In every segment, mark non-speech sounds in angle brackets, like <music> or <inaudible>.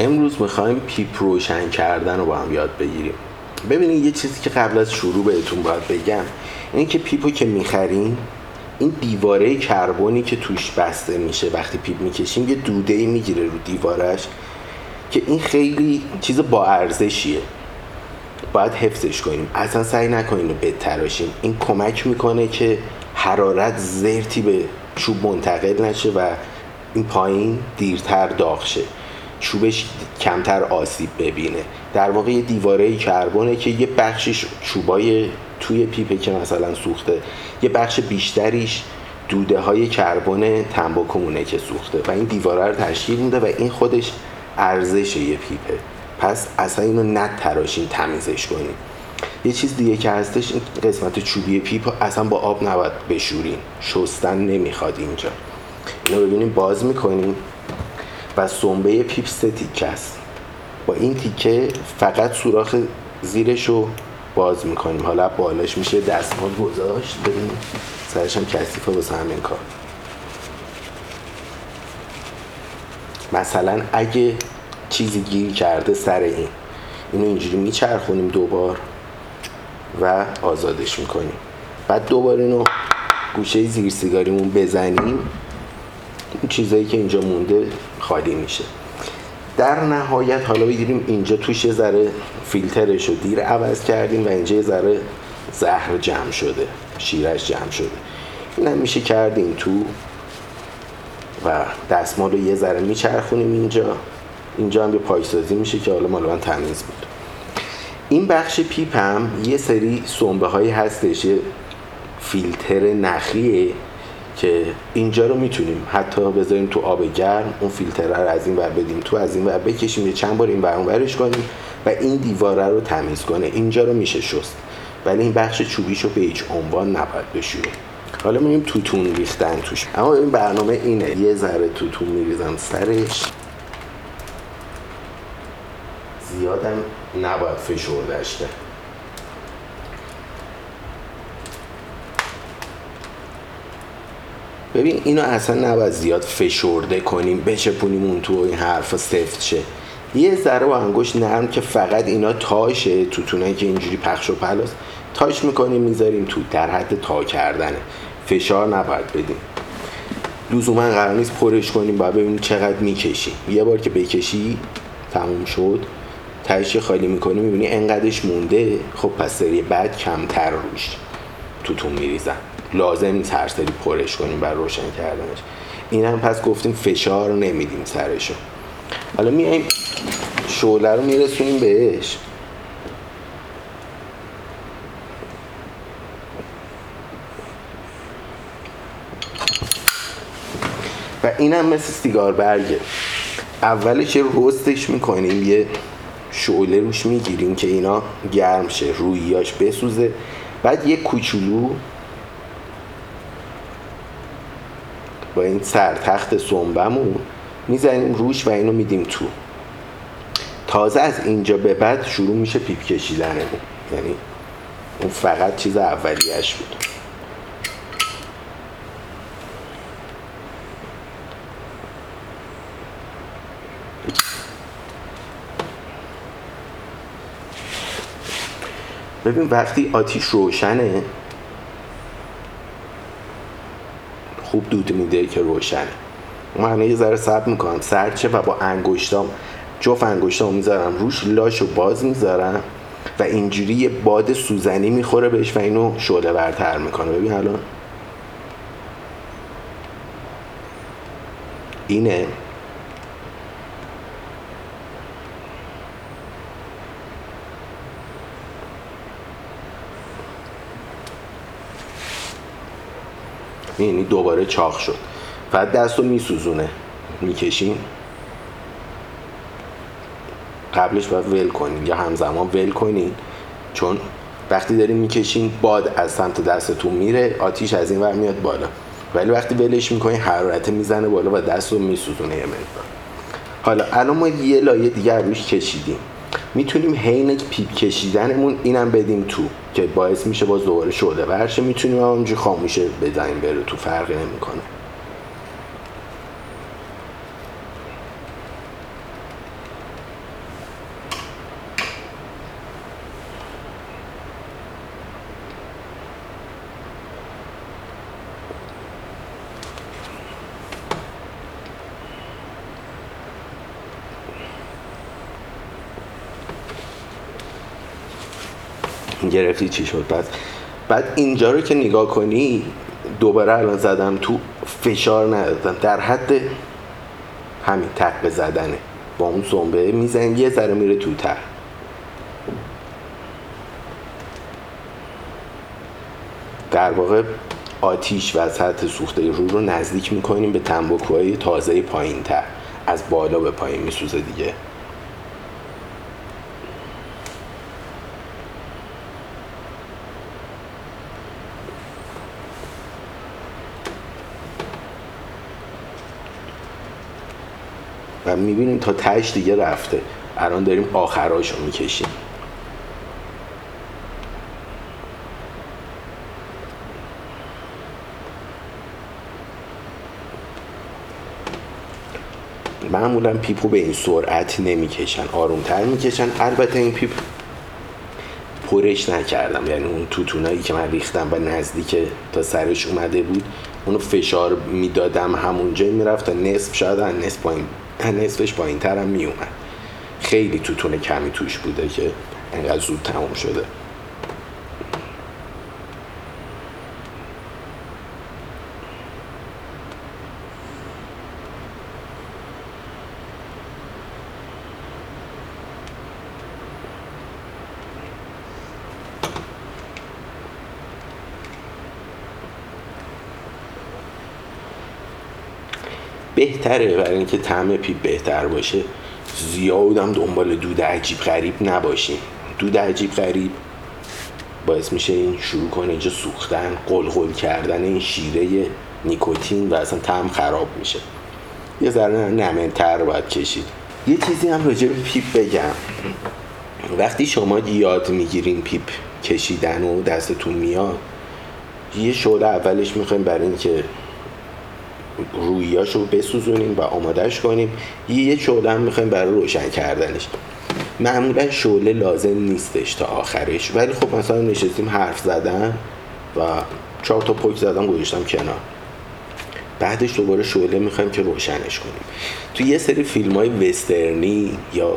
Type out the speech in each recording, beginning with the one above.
امروز می‌خوایم پیپ روشن کردن رو با هم یاد بگیریم. ببینید یه چیزی که قبل از شروع بهتون باید بگم اینه که پیپو که می‌خریم این دیواره کربونی که توش بسته میشه وقتی پیپ می‌کشیم یه دوده می‌گیره رو دیوارش که این خیلی چیز با ارزشیه. باید حفظش کنیم. اصلا سعی نکنیم رو بتراشیم این کمک می‌کنه که حرارت زرتی به چوب منتقل نشه و این پایین دیرتر داغ شه. چوبش کمتر آسیب ببینه. در واقع یه دیواره کربونه که یه بخشش چوبای توی پیپه که مثلا سوخته یه بخش بیشتریش دوده های کربن تنباکومونه که سوخته و این دیواره رو تشکیل میده و این خودش ارزش یه پیپه. پس اصلا اینو نتراشین تمیزش کنیم یه چیز دیگه که هستش این قسمت چوبی پیپ اصلا با آب نباید بشورین. شستن نمی‌خواد اینجا. اینو ببینیم باز می‌کنیم و سنبه پیپ سه تیکه است. با این تیکه فقط سوراخ زیرش رو باز می‌کنیم. حالا بالاش میشه دستمال گذاشت. ببینیم. سرش هم کثیفه واسه همین کار. مثلا اگه چیزی گیر کرده سر این. اینو اینجوری میچرخونیم دوبار و آزادش می‌کنیم. بعد دوباره اینو گوشه زیر سیگاریمون بزنیم. این چیزایی که اینجا مونده خالی میشه. در نهایت حالا بگیریم اینجا توش یه ذره فیلترش رو دیر عوض کردیم و اینجا یه ذره زهر جمع شده شیرش جمع شده. این هم میشه کردیم تو و دستمال رو یه ذره میچرخونیم اینجا. اینجا هم یه پایسازی میشه که حالا مال من تمیز بود. این بخش پیپ هم یه سری سنبه هایی هستش فیلتر نخیه. که اینجا رو می‌تونیم. حتی بذاریم تو آب گرم اون فیلتر رو از این ور بدیم تو از این ور بکشیم یه چند بار این ور ورش کنیم و این دیواره رو تمیز کنه. اینجا رو میشه شست. ولی این بخش چوبیشو به هیچ عنوان نباید بشوریم حالا میریم توتون ریختن توش. اما این برنامه اینه. یه ذره توتون میریزم سرش. زیادم نباید فشردش کرد. ببین اینو اصلا نباید زیاد فشرده کنیم بچپونیم اون تو این حرف سفت شه. یه ذره با انگشت نرم که فقط اینا تاشه توتونه که اینجوری پخش و پلاس. تاش می‌کنیم می‌ذاریم تو در حد تا کردنه فشار نباید بدیم. لزوما قرار نیست پرش کنیم باید ببینیم چقدر می‌کشی یه بار که بکشی تموم شد. تهش خالی می‌کنی می‌بینی انقدرش مونده. خب پس سری بعد کمتر روش توتون میریزن لازم نیست هر سری پرش کنیم بر روشن کردنش. این هم پس گفتیم فشار نمیدیم سرشو. حالا میایم شعله رو میرسونیم بهش. و این هم مثل سیگار برگه. اولش یه رستش می‌کنیم یه شعله روش می‌گیریم که اینا گرم شه رویاش بسوزه. بعد یه کوچولو با این سرتخت سنبمون. می‌زنیم روش و اینو میدیم تو. تازه از اینجا به بعد شروع میشه پیپ کشیدنمون یعنی اون فقط چیز اولیش بود. ببین وقتی آتیش روشنه خوب دود میده که روشنه من یه ذره صبر می‌کنم. سرچه و با انگشتام جفت انگشتام می‌ذارم روش لاشو باز می‌ذارم و اینجوری یه باد سوزنی می‌خوره بهش و اینو شعله برتر می‌کنه. ببین الان. اینه. یعنی دوباره چاق شد. بعد دست رو میسوزونه. می‌کشین قبلش باید ول کنین. یا همزمان ول کنین. چون وقتی دارین می‌کشین باد از سمت دستتون میره آتیش از این ور میاد بالا. ولی وقتی ولش می‌کنین حرارت می‌زنه بالا و دست رو میسوزونه یه حالا الان ما یه لایه دیگه روش کشیدیم. می‌تونیم حین پیپ کشیدنمون اینم بدیم تو که باعث میشه با دوباره شعله ورشه می‌تونیم همونجوری خاموشه بزنیم بره تو فرقی نمی‌کنه. گرفتی چی شد؟ پس بعد اینجا رو که نگاه کنی دوباره الان زدم تو فشار ندادم. در حد همین تق زدنه. با اون سنبه میزن یه ذره میره تو تر در واقع آتیش و سطح سوخته رو رو نزدیک می‌کنیم به تنباکوهای تازه پایین تر از بالا به پایین میسوزه دیگه. و می‌بینیم تا تش دیگه رفته. الان داریم آخراش رو می‌کشیم. معمولا پیپو به این سرعت نمی‌کشن آرومتر می‌کشن. البته این پیپ پرش نکردم. یعنی اون توتونایی که من ریختم و نزدیک تا سرش اومده بود اونو فشار می‌دادم همونجا می‌رفت تا نصف شاید نصف پایین. نصفش پایین ترم میومد. خیلی توتون کمی توش بوده که انقدر زود تموم شده. بهتره برای اینکه طعم پیپ بهتر باشه. زیادم دنبال دود عجیب غریب نباشیم دود عجیب غریب باعث میشه این شروع کنه اینجا سوختن قلقل کردن این شیره نیکوتین و اصلا طعم خراب میشه. یه ذره نمنتر باید کشید. یه چیزی هم راجع به پیپ بگم. وقتی شما یاد می‌گیرین پیپ کشیدن و دستتون میاد یه شعله اولش می‌خوایم برای اینکه رویاش رو بسوزونیم و آمادهش کنیم. یه شعله هم می‌خوایم برای روشن کردنش. معمولا شعله لازم نیستش تا آخرش. ولی خب مثلا نشستیم حرف زدن و چهار تا پک زدم گذاشتم کنار. بعدش دوباره شعله می‌خوایم که روشنش کنیم. تو یه سری فیلم های وسترنی یا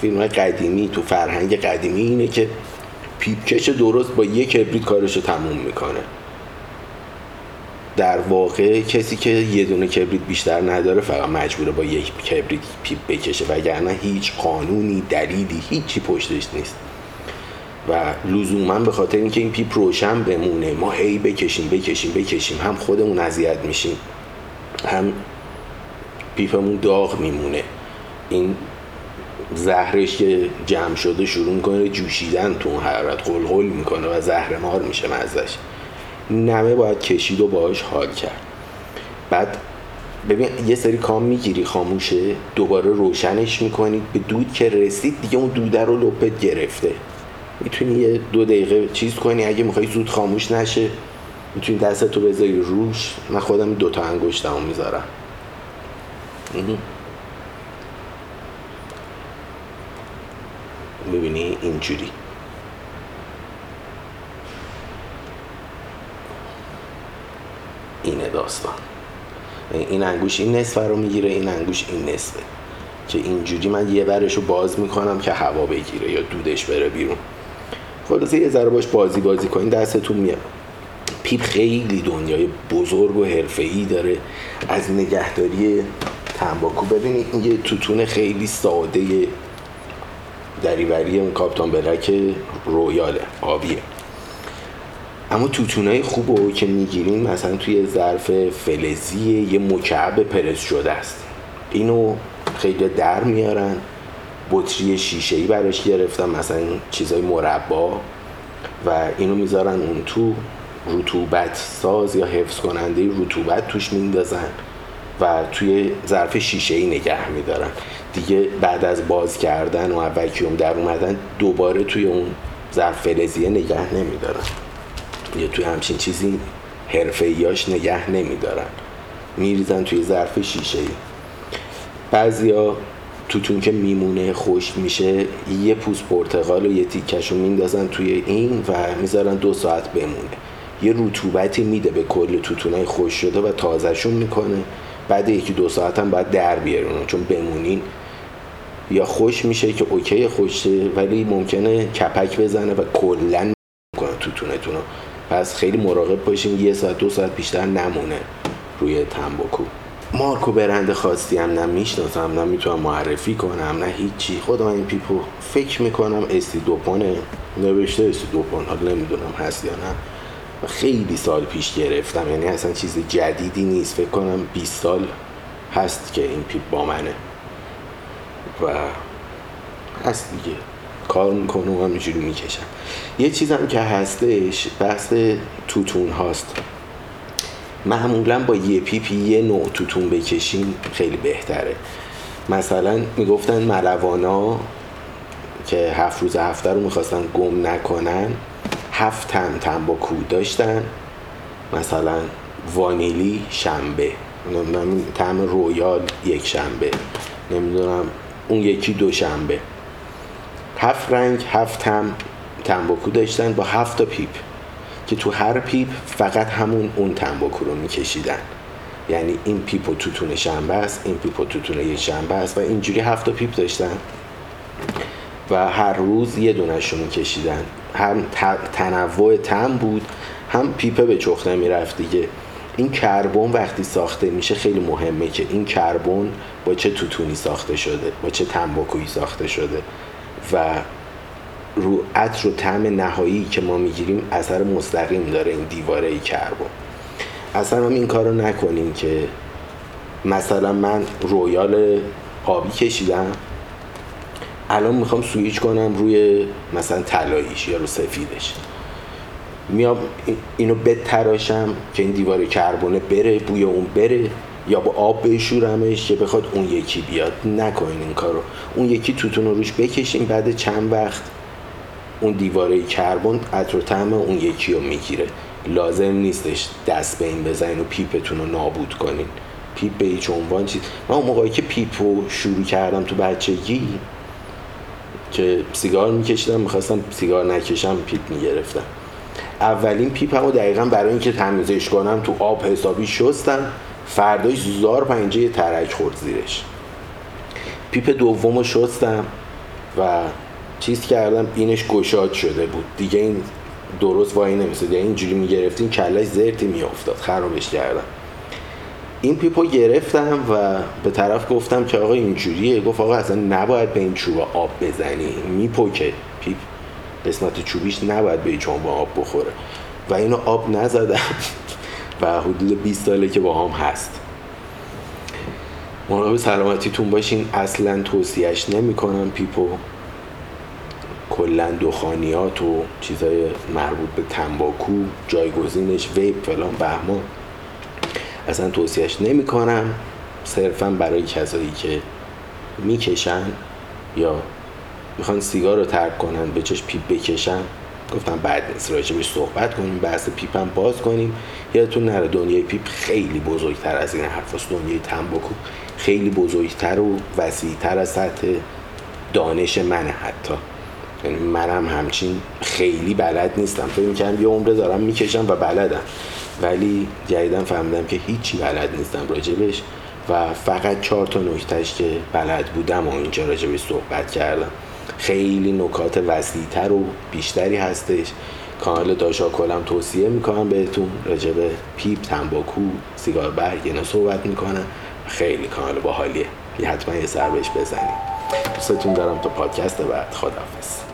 فیلم های قدیمی تو فرهنگ قدیمی اینه که پیپکش درست با یک کبریت کارش رو تموم می‌کنه. در واقع کسی که یه دونه کبریت بیشتر نداره فقط مجبوره با یک کبریت پیپ بکشه وگرنه هیچ قانونی دلیلی هیچی پشتش نیست. و لزوما به خاطر اینکه این پیپ روشن بمونه ما هی بکشیم بکشیم بکشیم هم خودمون اذیت میشیم هم پیپمون داغ میمونه. این زهرش که جمع شده شروع می‌کنه جوشیدن تو اون حرارت قلقل می‌کنه و زهر مار میشه مزدش نمه باید کشید و باهاش حال کرد. بعد ببین یه سری کام می‌گیری خاموشه دوباره روشنش می‌کنید به دود که رسید دیگه اون دوده رو لپت گرفته. می‌تونی یه دو دقیقه چیز کنی. اگه می‌خوای زود خاموش نشه می‌تونی دستتو بذاری روش. من خودم دوتا انگشتمو می‌ذارم. ببینی اینجوری. اینه داستان. این انگوش این نصف رو می‌گیره این انگوش این نصفه. که اینجوری من یه برش رو باز می‌کنم که هوا بگیره یا دودش بره بیرون. خلاصه یه ذره باش بازی بازی کنین دستتون میاد. پیپ خیلی دنیای بزرگ و حرفه‌ای داره. از نگهداری تنباکو. ببینید این یه توتون خیلی ساده دریوری اون کاپتان بلک رویاله آبیه. اما توتونای خوب رو که می‌گیریم مثلا توی ظرف فلزی یه مکعب پرس شده است. اینو خیلی در میارن. بطری شیشه ای براش گرفتم مثلا چیزای مربا. و اینو می‌ذارن اون تو رطوبت ساز یا حفظ کننده رطوبت توش میندازن و توی ظرف شیشه ای نگه میدارن. دیگه بعد از باز کردن و وکیوم در اومدن دوباره توی اون ظرف فلزیه نگه نمیدارن. یا توی همچین چیزی حرفه نگه نمیدارن. میریزن توی ظرف شیشه ای بعضیا توتون که میمونه خشک میشه یه پوست پرتقال و یه تیکش رو میندازن توی این و می‌ذارن دو ساعت بمونه. یه رطوبتی میده به کل توتونای خوش شده و تازهشون می‌کنه. بعد یکی دو ساعت هم باید در بیارون چون بمونین. یا خوش میشه که اوکی خوشه ولی ممکنه کپک بزنه و کلا توتونتون رو. پس خیلی مراقب باشین یه ساعت دو ساعت بیشتر نمونه روی تنباکو. مارکو برند خاصی هم نه می‌شناسم نه می‌تونم معرفی کنم نه هیچی. خودم این پیپو فکر می‌کنم استی دوپونه نوشته S.T. Dupont حالا نمی‌دونم هست یا نه. خیلی سال پیش گرفتم یعنی اصلا چیز جدیدی نیست. فکر کنم 20 سال هست که این پیپ با منه. و هست دیگه. کار می‌کنه و همینجوری می‌کشم یه چیزم که هستش بحث توتون هاست. معمولا با یه پیپی یه نوع توتون بکشین خیلی بهتره. مثلا می‌گفتن ملوانا که هفت روز هفته رو می‌خواستن گم نکنن هفت تم تنباکو داشتن. مثلا وانیلی شنبه. نمی‌دونم تم رویال یک شنبه. نمی‌دونم اون یکی دو شنبه هفت رنگ هفت تم تنباکو داشتن با هفت تا پیپ که تو هر پیپ فقط همون اون تنباکو رو میکشیدن. یعنی این پیپ و توتون شنبه است این پیپ و توتون یک شنبه است و اینجوری هفت تا پیپ داشتن. و هر روز یه دونش رو میکشیدن. هم تنوع تم بود هم پیپه به چخ نمی‌رفت دیگه. این کربن وقتی ساخته میشه خیلی مهمه که این کربن با چه توتونی ساخته شده با چه تنباکویی ساخته شده. و رو عطر و طعم نهایی که ما می‌گیریم اثر مستقیم داره این دیواره کربن اصلا هم این کار رو نکنین که مثلا من رویال آبی کشیدم الان می‌خوام سویچ کنم روی مثلا طلاییش یا رو سفیدش. میام اینو بتراشم که این دیوار کربونه بره بوی اون بره. یا با آب بشورمش که بخواد اون یکی بیاد. نکنین این کارو. اون یکی توتون رو روش بکشین بعد چند وقت اون دیواره کربن عطر و اون یکی رو می‌گیره. لازم نیستش دست به این بزنین و پیپتون رو نابود کنین. پیپ به هیچ عنوان چیز. من اون موقعی که پیپ رو شروع کردم تو بچگی که سیگار میکشیدم می‌خواستم سیگار نکشم پیپ می‌گرفتم. اولین پیپم رو دقیقا برای اینکه تمیزش کنم تو آب حسابی شستم. فرداش زار پنجه ترک خورد زیرش. پیپ دوم رو شستم و چیز کردم اینش گشاد شده بود. دیگه این درست وای نمیستاد. یعنی اینجوری می‌گرفتیم کلش زرتی میافتاد. خرابش کردم. این پیپو گرفتم و به طرف گفتم که آقا اینجوریه. گفت آقا اصلا نباید به این چوب آب بزنی. میپکه پیپ قسمت چوبیش نباید به چوب آب بخوره. و اینو آب نزدم. <laughs> و حدود 20 ساله که با هم هست. مراقب سلامتیتون باشین. اصلا توصیهش نمی‌کنم. پیپو کلا دخانیات و چیزای مربوط به تنباکو جایگزینش vape فلان بهمان اصلا توصیهش نمی کنم صرفا برای کسایی که می‌کشن یا می‌خوان سیگار رو ترک کنن به جاش پیپ بکشن گفتم بعد راجبش صحبت کنیم بحث پیپ هم باز کنیم. یادتون نره دنیای پیپ خیلی بزرگتر از این حرفاست. دنیای تنباکو خیلی بزرگتر و وسیعتر از سطح دانش منه حتی. یعنی منم همچین خیلی بلد نیستم. فکر می‌کنم یه عمره دارم می‌کشم و بلدم. ولی جدیدن فهمیدم که هیچی بلد نیستم راجبش و فقط چهار تا نکتهش که بلد بودم و اینجا راجبش صحبت کردم. خیلی نکات وسیعتر و بیشتری هستش. کانال داشا کلم توصیه می‌کنم بهتون. راجب پیپ تنباکو سیگار برگ اینا صحبت می‌کنم. خیلی کانال باحالیه. حتما یه سر بهش بزنید دوستتون دارم تا پادکست بعد. خداحافظ.